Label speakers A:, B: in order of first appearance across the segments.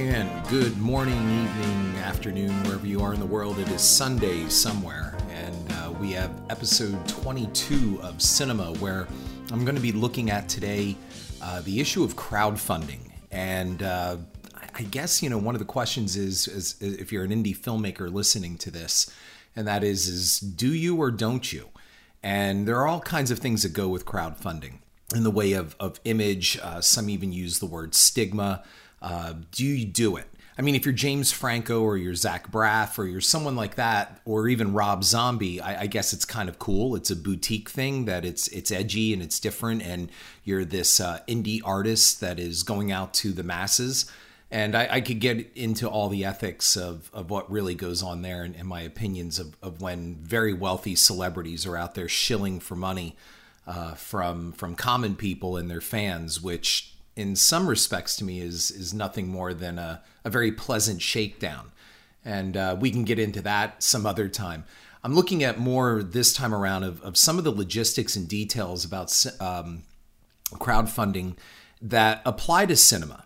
A: And good morning, evening, afternoon, wherever you are in the world. It is Sunday somewhere, and uh, we have episode 22 of Cinema, where I'm going to be looking at today uh, the issue of crowdfunding. And uh, I guess, you know, one of the questions is, is if you're an indie filmmaker listening to this, and that is, is do you or don't you? And there are all kinds of things that go with crowdfunding in the way of, of image. Uh, some even use the word stigma. Uh, do you do it? I mean, if you're James Franco or you're Zach Braff or you're someone like that, or even Rob Zombie, I, I, guess it's kind of cool. It's a boutique thing that it's it's edgy and it's different, and you're this uh, indie artist that is going out to the masses. And I, I, could get into all the ethics of, of what really goes on there and, and my opinions of, of when very wealthy celebrities are out there shilling for money uh, from from common people and their fans, which in some respects to me is is nothing more than a, a very pleasant shakedown. And uh, we can get into that some other time. I'm looking at more this time around of, of some of the logistics and details about um, crowdfunding that apply to cinema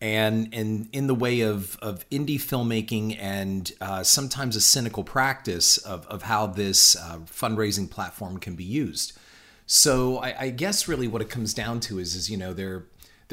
A: and and in the way of of indie filmmaking and uh, sometimes a cynical practice of of how this uh, fundraising platform can be used. So I, I, guess really what it comes down to is is you know there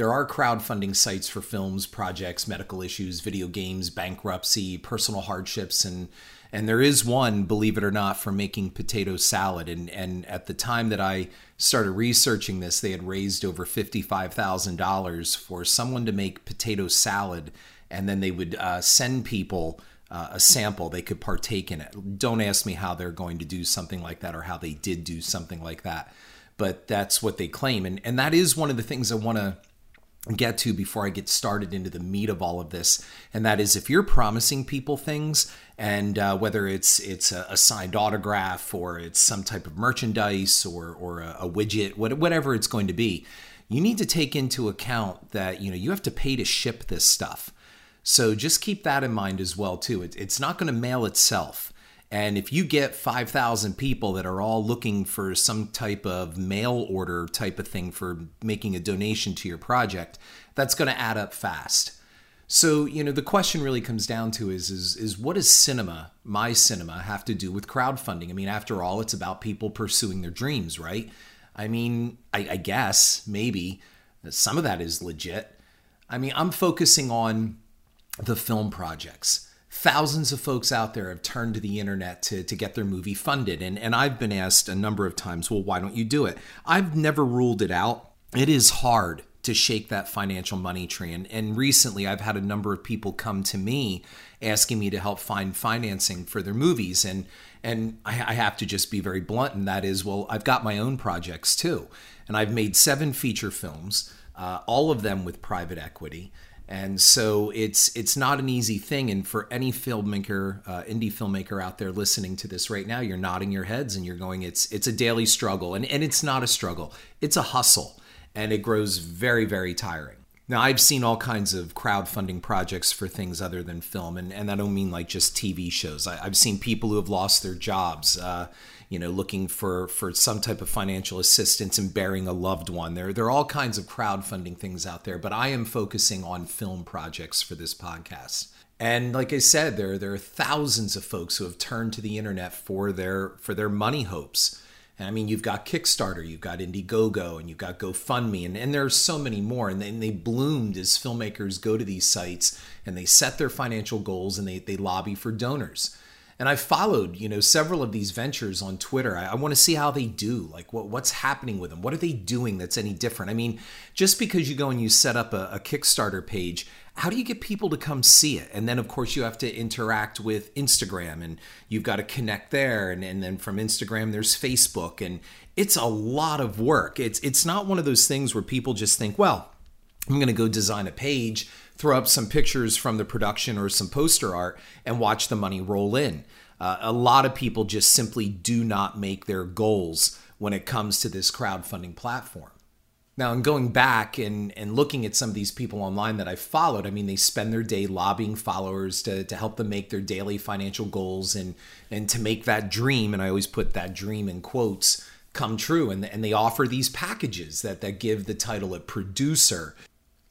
A: there are crowdfunding sites for films, projects, medical issues, video games, bankruptcy, personal hardships, and and there is one, believe it or not, for making potato salad. And and at the time that I started researching this, they had raised over fifty five thousand dollars for someone to make potato salad, and then they would uh, send people. Uh, a sample they could partake in it don't ask me how they're going to do something like that or how they did do something like that but that's what they claim and and that is one of the things i want to get to before I get started into the meat of all of this, and that is if you're promising people things, and uh, whether it's it's a, a, signed autograph or it's some type of merchandise or or a, a widget, whatever it's going to be, you need to take into account that you know you have to pay to ship this stuff. So just keep that in mind as well too. It, it's not going to mail itself. And if you get 5,000 people that are all looking for some type of mail order type of thing for making a donation to your project, that's going to add up fast. So, you know, the question really comes down to is, is is what does cinema, my cinema, have to do with crowdfunding? I mean, after all, it's about people pursuing their dreams, right? I mean, I, I guess maybe some of that is legit. I mean, I'm focusing on the film projects thousands of folks out there have turned to the internet to, to get their movie funded. And, and I've been asked a number of times, well, why don't you do it? I've never ruled it out. It is hard to shake that financial money tree. And, and recently, I've had a number of people come to me asking me to help find financing for their movies. And, and I, I have to just be very blunt, and that is, well, I've got my own projects too. And I've made seven feature films, uh, all of them with private equity and so it's it's not an easy thing. And for any filmmaker uh, indie filmmaker out there listening to this right now you're nodding your heads and you're going it's it's a daily struggle. And and it's not a struggle. It's a hustle. And it grows very very tiring now i've seen all kinds of crowdfunding projects for things other than film and, and i don't mean like just tv shows I, have seen people who have lost their jobs uh, you know, looking for for some type of financial assistance and burying a loved one. There there are all kinds of crowdfunding things out there, but I am focusing on film projects for this podcast. And like I said, there there are thousands of folks who have turned to the internet for their for their money hopes. And I mean, you've got Kickstarter, you've got Indiegogo, and you've got GoFundMe, and, and there are so many more. And they, they bloomed as filmmakers go to these sites and they set their financial goals and they, they lobby for donors and I've followed, you know, several of these ventures on Twitter. I, I want to see how they do. Like, what, what's happening with them? What are they doing that's any different? I mean, just because you go and you set up a, a Kickstarter page, how do you get people to come see it? And then, of course, you have to interact with Instagram, and you've got to connect there. And, and then from Instagram, there's Facebook, and it's a lot of work. It's it's not one of those things where people just think, well, I'm going to go design a page throw up some pictures from the production or some poster art and watch the money roll in. Uh, a lot of people just simply do not make their goals when it comes to this crowdfunding platform. Now, in going back and, and looking at some of these people online that I followed, I mean, they spend their day lobbying followers to, to help them make their daily financial goals and, and to make that dream, and I always put that dream in quotes, come true. And, and they offer these packages that, that give the title a producer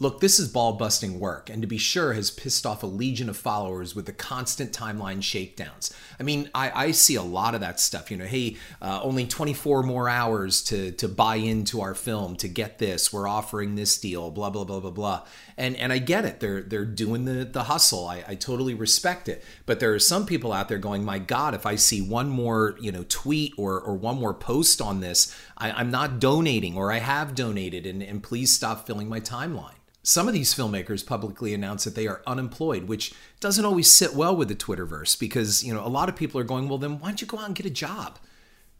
A: Look, this is ball busting work, and to be sure, has pissed off a legion of followers with the constant timeline shakedowns. I mean, I, I see a lot of that stuff. You know, hey, uh, only 24 more hours to to buy into our film to get this. We're offering this deal. Blah blah blah blah blah. And and I get it. They're they're doing the the hustle. I, I totally respect it. But there are some people out there going, my God, if I see one more you know tweet or or one more post on this, I, I'm not donating or I have donated, and and please stop filling my timeline. Some of these filmmakers publicly announce that they are unemployed, which doesn't always sit well with the Twitterverse because, you know, a lot of people are going, well, then why don't you go out and get a job?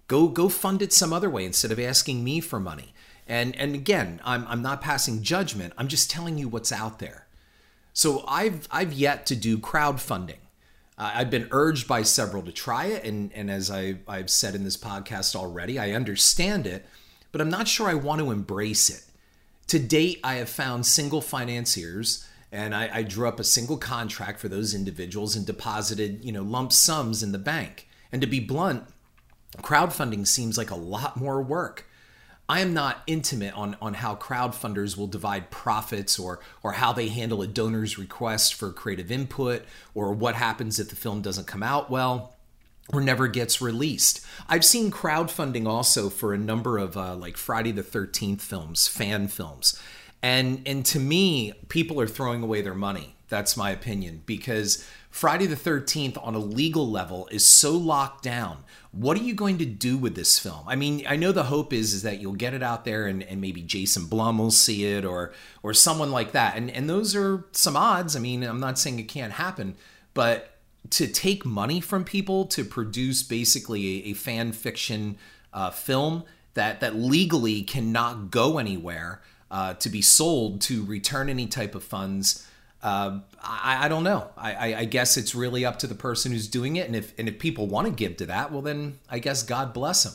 A: Go go fund it some other way instead of asking me for money. And and again, I'm I'm not passing judgment. I'm just telling you what's out there. So I've I've yet to do crowdfunding. I've been urged by several to try it, and and as I I've said in this podcast already, I understand it, but I'm not sure I want to embrace it. To date, I have found single financiers and I, I, drew up a single contract for those individuals and deposited, you know, lump sums in the bank. And to be blunt, crowdfunding seems like a lot more work. I am not intimate on, on how crowdfunders will divide profits or or how they handle a donor's request for creative input or what happens if the film doesn't come out well or never gets released. I've seen crowdfunding also for a number of uh, like Friday the 13th films, fan films. And and to me, people are throwing away their money. That's my opinion because Friday the 13th on a legal level is so locked down. What are you going to do with this film? I mean, I know the hope is is that you'll get it out there and, and maybe Jason Blum will see it or or someone like that. And and those are some odds. I mean, I'm not saying it can't happen, but to take money from people to produce basically a, a fan fiction uh, film that that legally cannot go anywhere uh, to be sold to return any type of funds. Uh, I, I, don't know. I, I, guess it's really up to the person who's doing it, and if and if people want to give to that, well then I guess God bless them.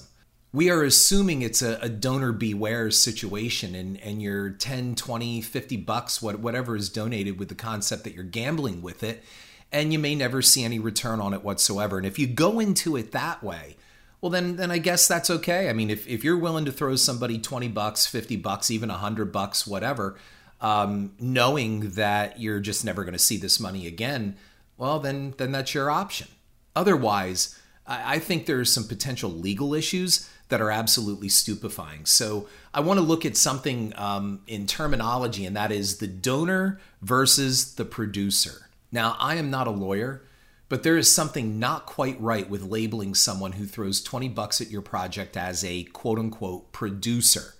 A: We are assuming it's a, a donor beware situation, and and your 10, 20, 50 bucks, what whatever is donated with the concept that you're gambling with it and you may never see any return on it whatsoever. And if you go into it that way, well then then I guess that's okay. I mean, if, if you're willing to throw somebody 20 bucks, 50 bucks, even 100 bucks, whatever, um, knowing that you're just never going to see this money again, well then then that's your option. Otherwise, I, I think there's some potential legal issues that are absolutely stupefying. So I want to look at something um, in terminology, and that is the donor versus the producer. Now, I am not a lawyer, but there is something not quite right with labeling someone who throws 20 bucks at your project as a quote unquote producer.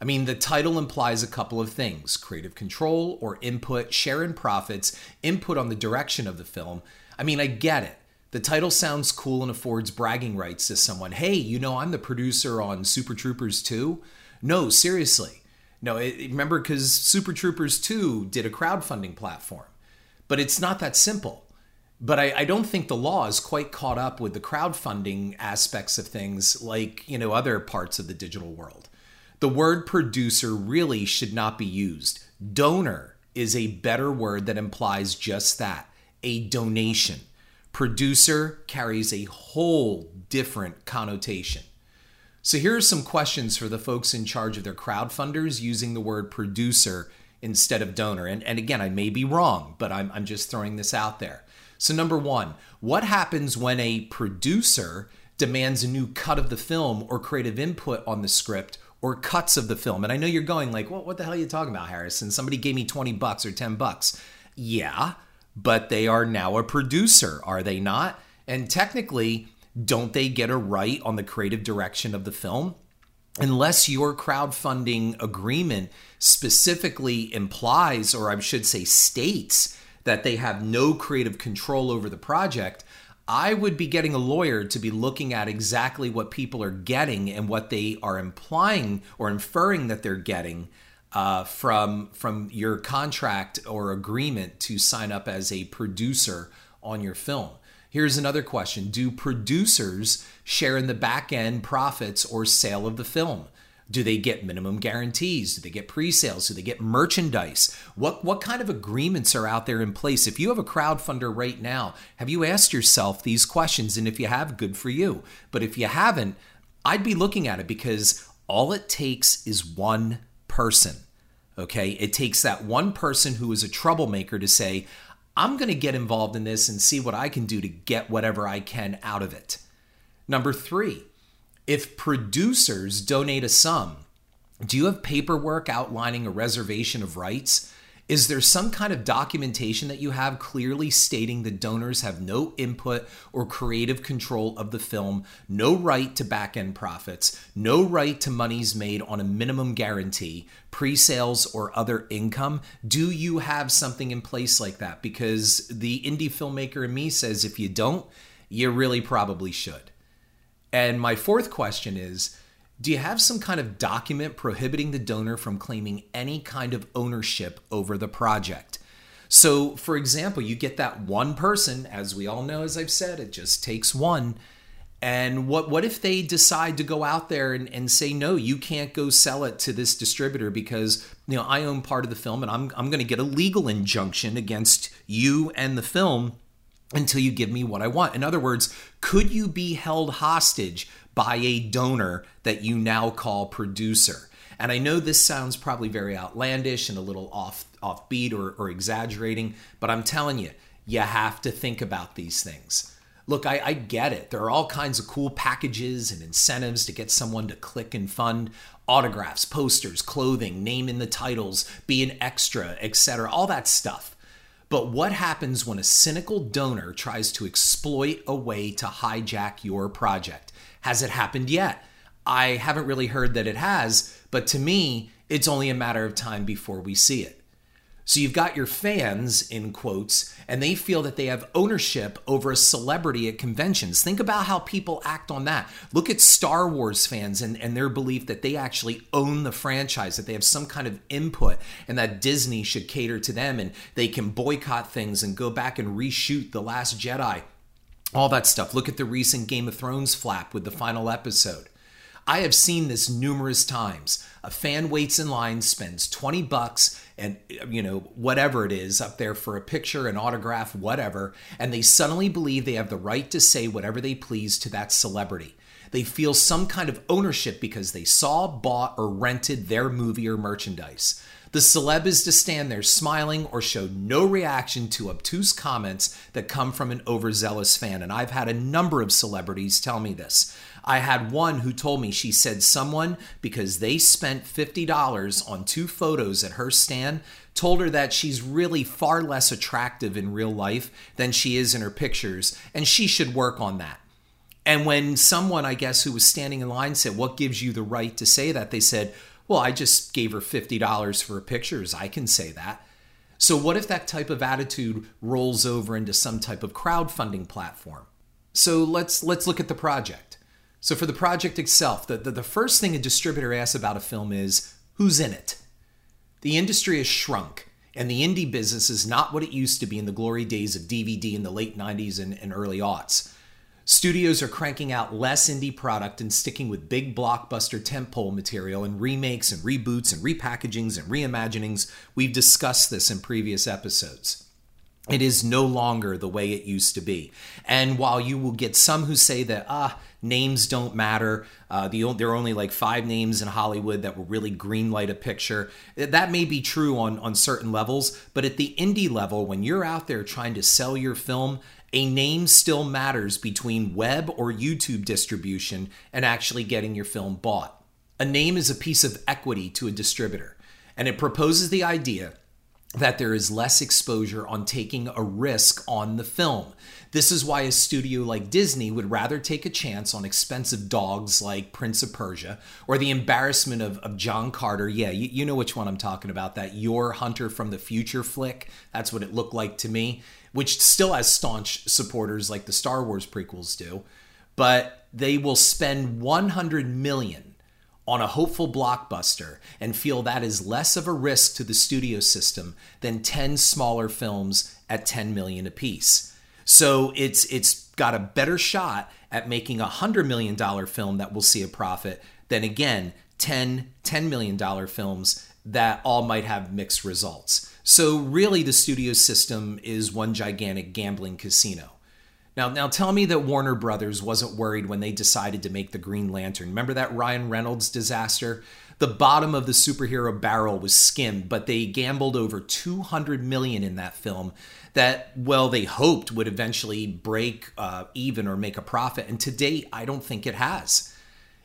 A: I mean, the title implies a couple of things creative control or input, share in profits, input on the direction of the film. I mean, I get it. The title sounds cool and affords bragging rights to someone. Hey, you know, I'm the producer on Super Troopers 2. No, seriously. No, it, remember, because Super Troopers 2 did a crowdfunding platform. But it's not that simple. But I, I, don't think the law is quite caught up with the crowdfunding aspects of things like, you know, other parts of the digital world. The word producer really should not be used. Donor is a better word that implies just that a donation. Producer carries a whole different connotation. So here are some questions for the folks in charge of their crowdfunders using the word producer instead of donor. And, and again, I may be wrong, but I'm, I'm just throwing this out there. So, number one, what happens when a producer demands a new cut of the film or creative input on the script or cuts of the film? And I know you're going like, well, what the hell are you talking about, Harrison? Somebody gave me 20 bucks or 10 bucks. Yeah, but they are now a producer, are they not? And technically, don't they get a right on the creative direction of the film? Unless your crowdfunding agreement specifically implies, or I should say states, that they have no creative control over the project, I would be getting a lawyer to be looking at exactly what people are getting and what they are implying or inferring that they're getting uh, from from your contract or agreement to sign up as a producer on your film. Here's another question Do producers share in the back end profits or sale of the film? Do they get minimum guarantees? Do they get pre-sales? Do they get merchandise? What what kind of agreements are out there in place? If you have a crowdfunder right now, have you asked yourself these questions? And if you have, good for you. But if you haven't, I'd be looking at it because all it takes is one person. Okay. It takes that one person who is a troublemaker to say, I'm going to get involved in this and see what I can do to get whatever I can out of it. Number three, if producers donate a sum, do you have paperwork outlining a reservation of rights? Is there some kind of documentation that you have clearly stating the donors have no input or creative control of the film, no right to back end profits, no right to monies made on a minimum guarantee, pre sales, or other income? Do you have something in place like that? Because the indie filmmaker in me says if you don't, you really probably should. And my fourth question is do you have some kind of document prohibiting the donor from claiming any kind of ownership over the project? So, for example, you get that one person, as we all know, as I've said, it just takes one. And what what if they decide to go out there and, and say, no, you can't go sell it to this distributor because you know I own part of the film and I'm I'm gonna get a legal injunction against you and the film until you give me what I want. In other words, could you be held hostage by a donor that you now call producer. And I know this sounds probably very outlandish and a little off offbeat or, or exaggerating, but I'm telling you, you have to think about these things. Look, I, I, get it. There are all kinds of cool packages and incentives to get someone to click and fund autographs, posters, clothing, name in the titles, be an extra, etc. All that stuff. But what happens when a cynical donor tries to exploit a way to hijack your project? Has it happened yet? I haven't really heard that it has, but to me, it's only a matter of time before we see it. So you've got your fans, in quotes, and they feel that they have ownership over a celebrity at conventions. Think about how people act on that. Look at Star Wars fans and, and their belief that they actually own the franchise, that they have some kind of input, and that Disney should cater to them and they can boycott things and go back and reshoot The Last Jedi all that stuff. Look at the recent Game of Thrones flap with the final episode. I have seen this numerous times. A fan waits in line, spends 20 bucks and you know whatever it is up there for a picture, an autograph, whatever, and they suddenly believe they have the right to say whatever they please to that celebrity. They feel some kind of ownership because they saw, bought, or rented their movie or merchandise. The celeb is to stand there smiling or show no reaction to obtuse comments that come from an overzealous fan. And I've had a number of celebrities tell me this. I had one who told me she said someone, because they spent $50 on two photos at her stand, told her that she's really far less attractive in real life than she is in her pictures, and she should work on that. And when someone, I guess, who was standing in line said, What gives you the right to say that? They said, well, I just gave her $50 for pictures. I can say that. So, what if that type of attitude rolls over into some type of crowdfunding platform? So, let's, let's look at the project. So, for the project itself, the, the, the first thing a distributor asks about a film is who's in it? The industry has shrunk, and the indie business is not what it used to be in the glory days of DVD in the late 90s and, and early aughts. Studios are cranking out less indie product and sticking with big blockbuster tentpole material and remakes and reboots and repackagings and reimaginings. We've discussed this in previous episodes. It is no longer the way it used to be. And while you will get some who say that, ah, names don't matter, uh, the, there are only like five names in Hollywood that will really greenlight a picture, that may be true on, on certain levels. But at the indie level, when you're out there trying to sell your film, a name still matters between web or YouTube distribution and actually getting your film bought. A name is a piece of equity to a distributor, and it proposes the idea that there is less exposure on taking a risk on the film. This is why a studio like Disney would rather take a chance on expensive dogs like Prince of Persia or the embarrassment of, of John Carter. Yeah, you, you know which one I'm talking about, that Yor Hunter from the Future flick. That's what it looked like to me which still has staunch supporters like the Star Wars prequels do, but they will spend 100 million on a hopeful blockbuster and feel that is less of a risk to the studio system than 10 smaller films at 10 million apiece. So it's it's got a better shot at making a 100 million dollar film that will see a profit than again 10 10 million dollar films that all might have mixed results. So, really, the studio system is one gigantic gambling casino. Now, now tell me that Warner Brothers wasn't worried when they decided to make the Green Lantern. Remember that Ryan Reynolds disaster? The bottom of the superhero barrel was skimmed, but they gambled over 200 million in that film that, well, they hoped would eventually break uh, even or make a profit. And to date, I don't think it has.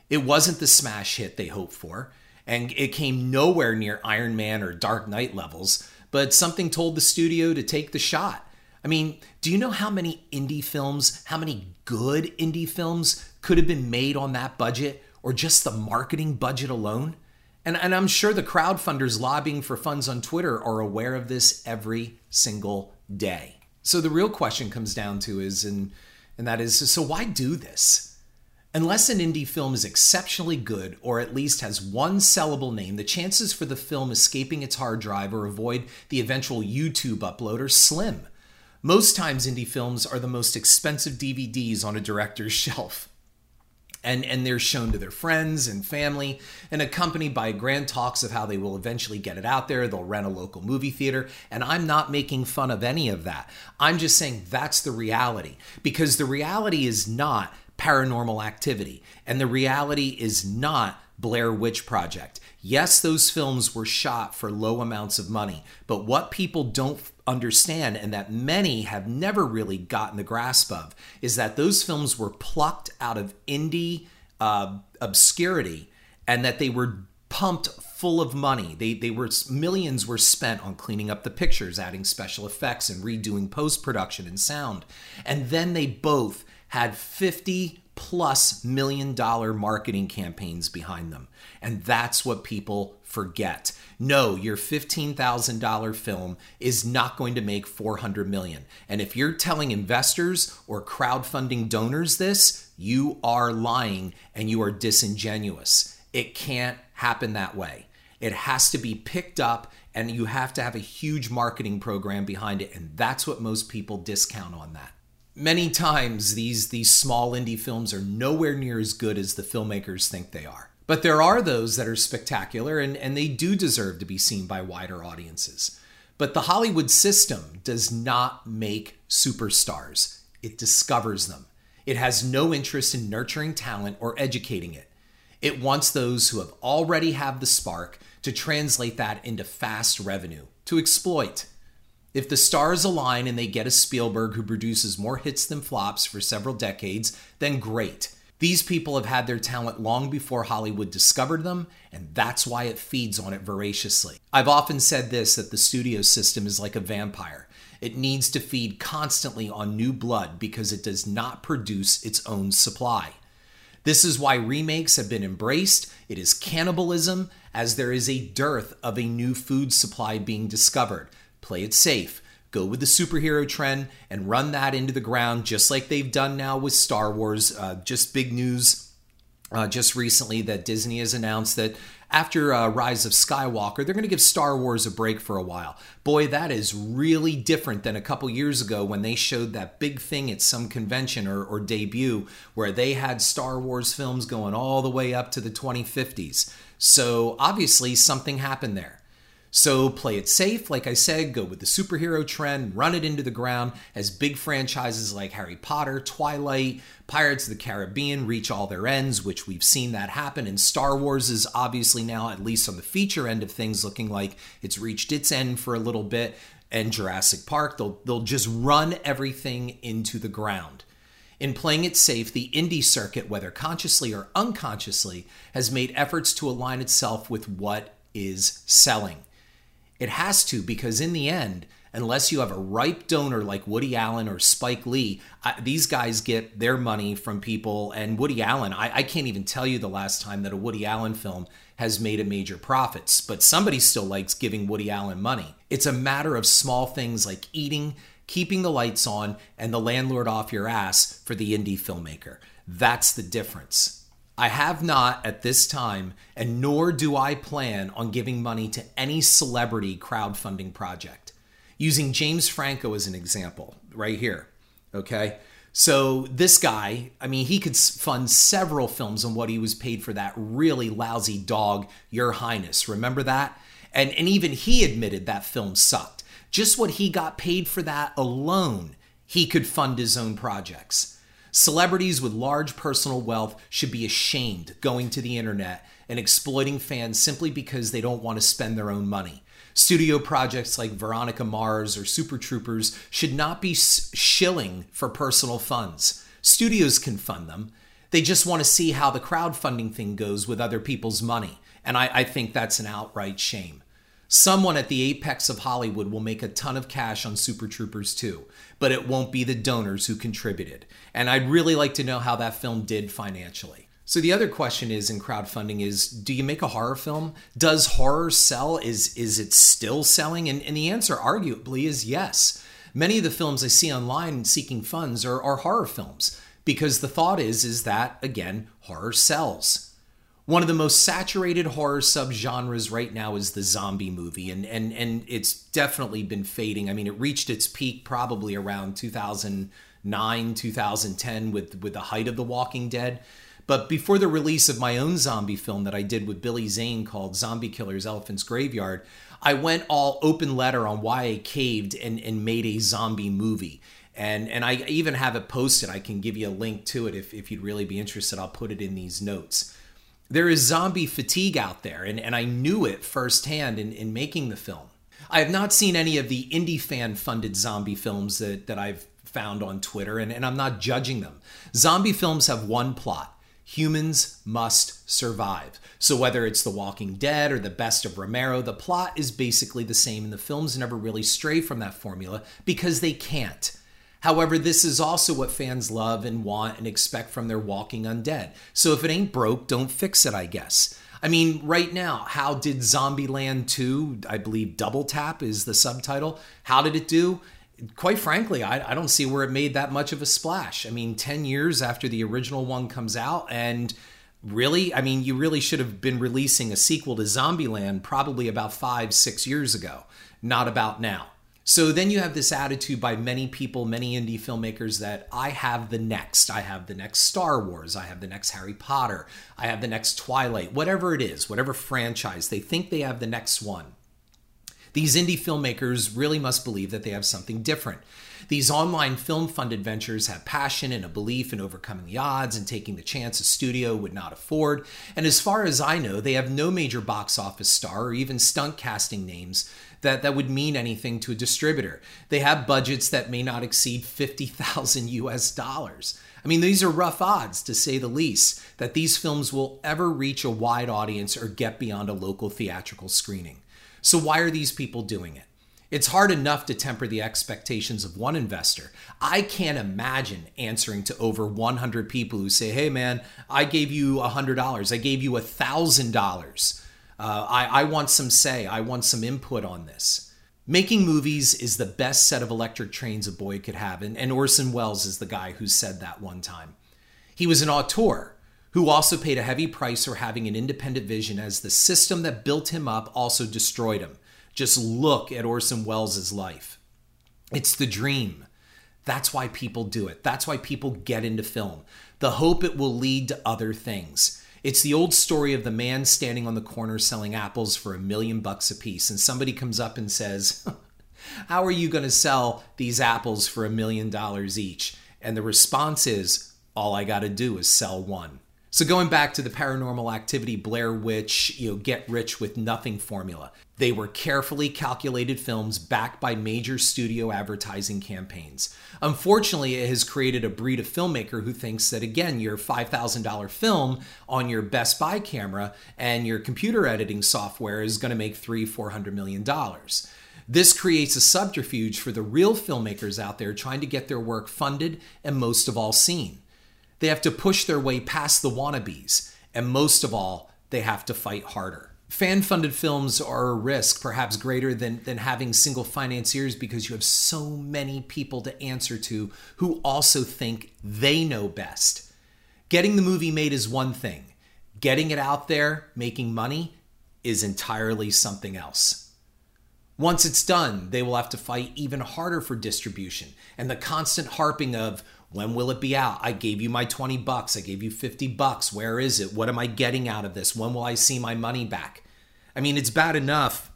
A: It wasn't the smash hit they hoped for, and it came nowhere near Iron Man or Dark Knight levels, but something told the studio to take the shot. I mean, do you know how many indie films, how many good indie films could have been made on that budget or just the marketing budget alone? And, and I'm sure the crowdfunders lobbying for funds on Twitter are aware of this every single day. So the real question comes down to is, and, and that is, so why do this? Unless an indie film is exceptionally good or at least has one sellable name, the chances for the film escaping its hard drive or avoid the eventual YouTube upload are slim. Most times, indie films are the most expensive DVDs on a director's shelf. And, and they're shown to their friends and family and accompanied by grand talks of how they will eventually get it out there. They'll rent a local movie theater. And I'm not making fun of any of that. I'm just saying that's the reality because the reality is not paranormal activity and the reality is not Blair Witch Project. Yes, those films were shot for low amounts of money, but what people don't understand and that many have never really gotten the grasp of is that those films were plucked out of indie uh, obscurity and that they were pumped full of money. They they were millions were spent on cleaning up the pictures, adding special effects and redoing post production and sound. And then they both had 50 plus million dollar marketing campaigns behind them. And that's what people forget. No, your $15,000 film is not going to make 400 million. And if you're telling investors or crowdfunding donors this, you are lying and you are disingenuous. It can't happen that way. It has to be picked up and you have to have a huge marketing program behind it and that's what most people discount on that many times these these small indie films are nowhere near as good as the filmmakers think they are. But there are those that are spectacular and, and they do deserve to be seen by wider audiences. But the Hollywood system does not make superstars, it discovers them. It has no interest in nurturing talent or educating it. It wants those who have already have the spark to translate that into fast revenue, to exploit. If the stars align and they get a Spielberg who produces more hits than flops for several decades, then great. These people have had their talent long before Hollywood discovered them, and that's why it feeds on it voraciously. I've often said this that the studio system is like a vampire. It needs to feed constantly on new blood because it does not produce its own supply. This is why remakes have been embraced. It is cannibalism, as there is a dearth of a new food supply being discovered play it safe. Go with the superhero trend and run that into the ground, just like they've done now with Star Wars. Uh, just big news uh, just recently that Disney has announced that after uh, Rise of Skywalker, they're going to give Star Wars a break for a while. Boy, that is really different than a couple years ago when they showed that big thing at some convention or, or debut where they had Star Wars films going all the way up to the 2050s. So obviously, something happened there. So play it safe, like I said, go with the superhero trend, run it into the ground as big franchises like Harry Potter, Twilight, Pirates of the Caribbean reach all their ends, which we've seen that happen. And Star Wars is obviously now, at least on the feature end of things, looking like it's reached its end for a little bit. And Jurassic Park, they'll, they'll just run everything into the ground. In playing it safe, the indie circuit, whether consciously or unconsciously, has made efforts to align itself with what is selling. It has to because in the end, unless you have a ripe donor like Woody Allen or Spike Lee, I, these guys get their money from people. And Woody Allen, I, I can't even tell you the last time that a Woody Allen film has made a major profits, but somebody still likes giving Woody Allen money. It's a matter of small things like eating, keeping the lights on, and the landlord off your ass for the indie filmmaker. That's the difference. I have not at this time, and nor do I plan on giving money to any celebrity crowdfunding project. Using James Franco as an example, right here. Okay. So this guy, I mean, he could fund several films on what he was paid for that really lousy dog, Your Highness. Remember that? And, and even he admitted that film sucked. Just what he got paid for that alone he could fund his own projects. Celebrities with large personal wealth should be ashamed going to the internet and exploiting fans simply because they don't want to spend their own money. Studio projects like Veronica Mars or Super Troopers should not be shilling for personal funds. Studios can fund them. They just want to see how the crowdfunding thing goes with other people's money. And I, I think that's an outright shame. Someone at the apex of Hollywood will make a ton of cash on Super Troopers 2, but it won't be the donors who contributed. And I'd really like to know how that film did financially. So the other question is in crowdfunding is do you make a horror film? Does horror sell? Is is it still selling? And, and the answer arguably is yes. Many of the films I see online seeking funds are, are horror films because the thought is is that again horror sells one of the most saturated horror subgenres right now is the zombie movie and and and it's definitely been fading i mean it reached its peak probably around 2009 2010 with with the height of the walking dead but before the release of my own zombie film that I did with Billy Zane called Zombie Killers Elephant's Graveyard, I went all open letter on why I caved and, and made a zombie movie. And, and I even have it posted. I can give you a link to it if, if you'd really be interested. I'll put it in these notes there is zombie fatigue out there, and, and I knew it firsthand in, in making the film. I have not seen any of the indie fan funded zombie films that, that I've found on Twitter, and, and I'm not judging them. Zombie films have one plot humans must survive. So, whether it's The Walking Dead or The Best of Romero, the plot is basically the same, and the films never really stray from that formula because they can't. However, this is also what fans love and want and expect from their Walking Undead. So if it ain't broke, don't fix it, I guess. I mean, right now, how did Zombieland 2, I believe Double Tap is the subtitle, how did it do? Quite frankly, I, I don't see where it made that much of a splash. I mean, 10 years after the original one comes out, and really, I mean, you really should have been releasing a sequel to Zombieland probably about five, six years ago, not about now. So then you have this attitude by many people, many indie filmmakers that I have the next. I have the next Star Wars. I have the next Harry Potter. I have the next Twilight, whatever it is, whatever franchise. They think they have the next one. These indie filmmakers really must believe that they have something different. These online film fund adventures have passion and a belief in overcoming the odds and taking the chance a studio would not afford. And as far as I know, they have no major box office star or even stunt casting names that that would mean anything to a distributor. They have budgets that may not exceed 50,000 US dollars. I mean, these are rough odds to say the least that these films will ever reach a wide audience or get beyond a local theatrical screening. So why are these people doing it? It's hard enough to temper the expectations of one investor. I can't imagine answering to over 100 people who say, hey man, I gave you $100, I gave you $1,000 uh, I, I want some say, I want some input on this. Making movies is the best set of electric trains a boy could have, and, and Orson Welles is the guy who said that one time. He was an auteur who also paid a heavy price for having an independent vision as the system that built him up also destroyed him. Just look at Orson Welles' life. It's the dream. That's why people do it. That's why people get into film. The hope it will lead to other things. It's the old story of the man standing on the corner selling apples for a million bucks a piece, and somebody comes up and says, How are you going to sell these apples for a million dollars each? And the response is, All I got to do is sell one. So going back to the paranormal activity Blair Witch, you know, get rich with nothing formula. They were carefully calculated films backed by major studio advertising campaigns. Unfortunately, it has created a breed of filmmaker who thinks that again, your $5,000 film on your Best Buy camera and your computer editing software is going to make 3, 400 million dollars. This creates a subterfuge for the real filmmakers out there trying to get their work funded and most of all seen. They have to push their way past the wannabes, and most of all, they have to fight harder. Fan funded films are a risk, perhaps greater than, than having single financiers, because you have so many people to answer to who also think they know best. Getting the movie made is one thing, getting it out there, making money, is entirely something else. Once it's done, they will have to fight even harder for distribution, and the constant harping of, when will it be out? I gave you my 20 bucks. I gave you 50 bucks. Where is it? What am I getting out of this? When will I see my money back? I mean, it's bad enough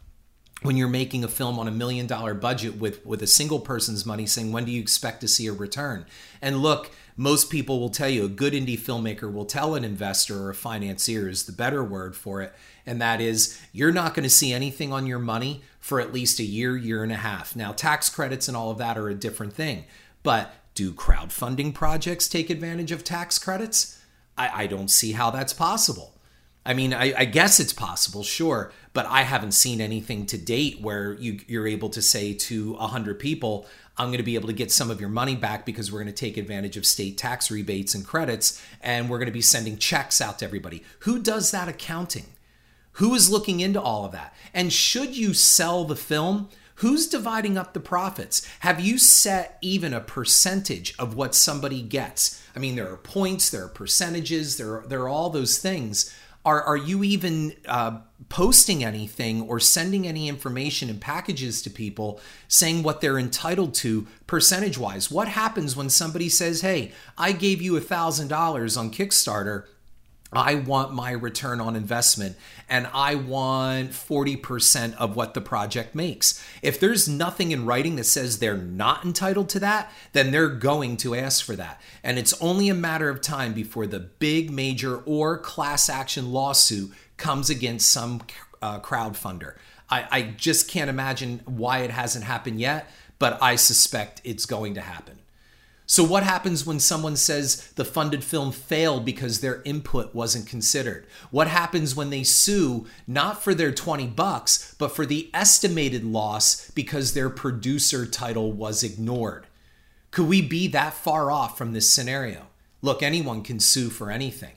A: when you're making a film on a million dollar budget with with a single person's money saying when do you expect to see a return and look most people will tell you a good indie filmmaker will tell an investor or a financier is the better word for it and that is you're not going to see anything on your money for at least a year year and a half now tax credits and all of that are a different thing but do crowdfunding projects take advantage of tax credits i, I don't see how that's possible I mean, I, I, guess it's possible, sure, but I haven't seen anything to date where you, you're able to say to 100 people, I'm going to be able to get some of your money back because we're going to take advantage of state tax rebates and credits, and we're going to be sending checks out to everybody. Who does that accounting? Who is looking into all of that? And should you sell the film? Who's dividing up the profits? Have you set even a percentage of what somebody gets? I mean, there are points, there are percentages, there are, there are all those things are, are you even uh, posting anything or sending any information and packages to people saying what they're entitled to percentage wise? What happens when somebody says, Hey, I gave you a $1,000 on Kickstarter I want my return on investment and I want 40% of what the project makes. If there's nothing in writing that says they're not entitled to that, then they're going to ask for that. And it's only a matter of time before the big major or class action lawsuit comes against some uh, crowdfunder. I, I just can't imagine why it hasn't happened yet, but I suspect it's going to happen. So, what happens when someone says the funded film failed because their input wasn't considered? What happens when they sue not for their 20 bucks, but for the estimated loss because their producer title was ignored? Could we be that far off from this scenario? Look, anyone can sue for anything.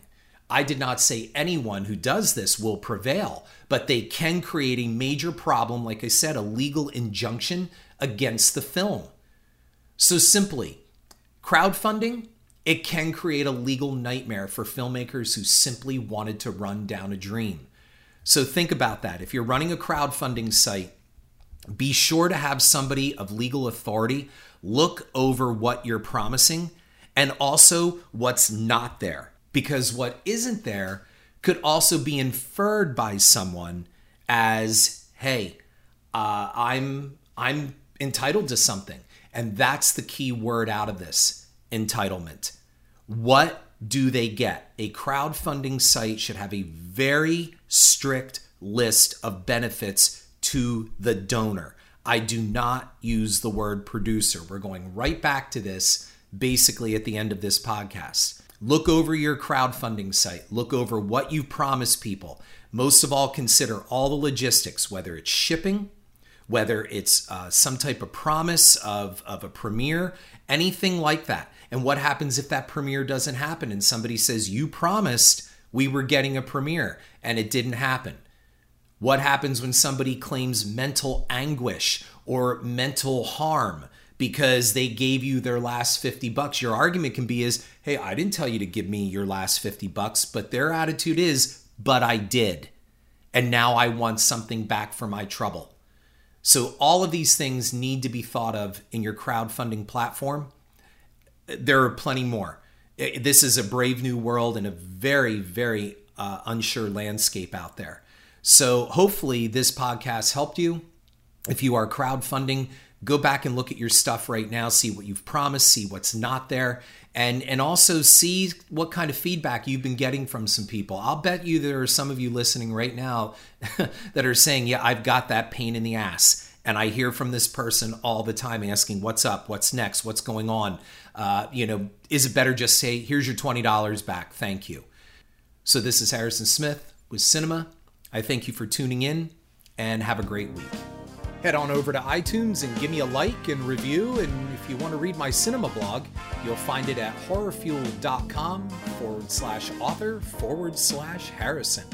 A: I did not say anyone who does this will prevail, but they can create a major problem, like I said, a legal injunction against the film. So, simply, Crowdfunding, it can create a legal nightmare for filmmakers who simply wanted to run down a dream. So think about that. If you're running a crowdfunding site, be sure to have somebody of legal authority look over what you're promising and also what's not there. Because what isn't there could also be inferred by someone as, hey, uh, I'm I'm entitled to something. And that's the key word out of this entitlement. What do they get? A crowdfunding site should have a very strict list of benefits to the donor. I do not use the word producer. We're going right back to this basically at the end of this podcast. Look over your crowdfunding site, look over what you promise people. Most of all, consider all the logistics, whether it's shipping, whether it's uh, some type of promise of, of a premiere, anything like that. And what happens if that premiere doesn't happen and somebody says, You promised we were getting a premiere and it didn't happen? What happens when somebody claims mental anguish or mental harm because they gave you their last 50 bucks? Your argument can be is, "Hey, I didn't tell you to give me your last 50 bucks," but their attitude is, "But I did." And now I want something back for my trouble. So, all of these things need to be thought of in your crowdfunding platform. There are plenty more. This is a brave new world and a very, very uh, unsure landscape out there. So, hopefully, this podcast helped you. If you are crowdfunding, go back and look at your stuff right now, see what you've promised, see what's not there, and and also see what kind of feedback you've been getting from some people. I'll bet you there are some of you listening right now that are saying, "Yeah, I've got that pain in the ass." And I hear from this person all the time asking, "What's up? What's next? What's going on?" Uh, you know, is it better just say, "Here's your twenty dollars back, thank you." So this is Harrison Smith with Cinema. I thank you for tuning in, and have a great week head on over to iTunes and give me a like and review. And if you want to read my cinema blog, you'll find it at horrorfuel.com forward slash author forward slash Harrison.